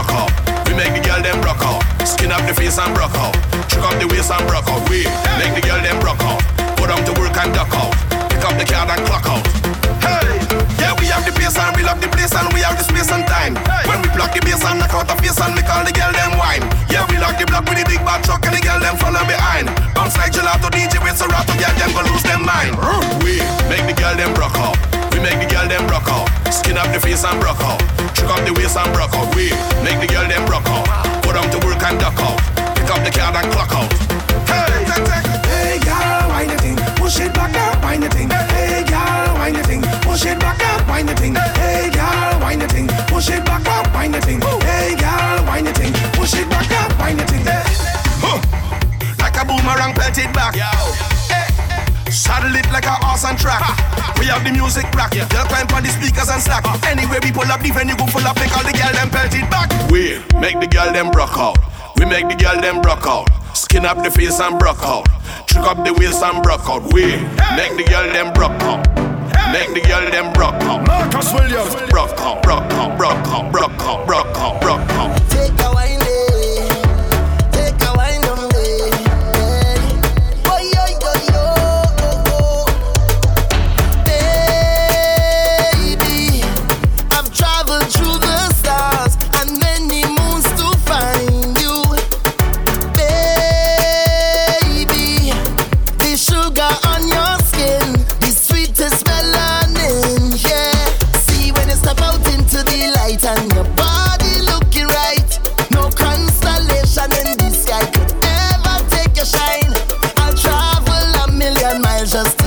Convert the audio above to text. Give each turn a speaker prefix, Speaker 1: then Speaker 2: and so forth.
Speaker 1: broke up. We make the girl them broke up. Skin up the face and broke up. Trick up the waist and broke up. We make the girl them broke up. Put them to work and duck out. Pick up the card and clock out. Hey, yeah, we have the bass and we love the place and we have the space and time. Hey. When we block the bass and knock out the face and make all the girl them wine. Yeah, we lock the block with the big bad truck and the girl them follow behind. Bounce like gelato DJ with Serato, yeah, them go lose their mind. We up the face and broke out. Trick up the waist and broke out. We make the girl them broke out. Put them to work and duck out. Pick up the card and clock out. Hey,
Speaker 2: hey, girl, wine the thing, push it back up, wine the thing. Hey, girl, wine the thing, push it back up, wine the thing. Hey, girl, wine the thing,
Speaker 1: Saddle it like a horse and track. We have the music black. Girl climb on the speakers and slack. Anyway, we pull up the venue, go full up, make all the girl them pelt it back. We make the girl them broke out. We make the girl them broke out. Skin up the face and broke out. Trick up the wheels and broke out. We make the girl them broke out. Make the girl them broke out.
Speaker 3: Marcus Williams.
Speaker 1: Broke out, broke out, broke out, broke out,
Speaker 4: just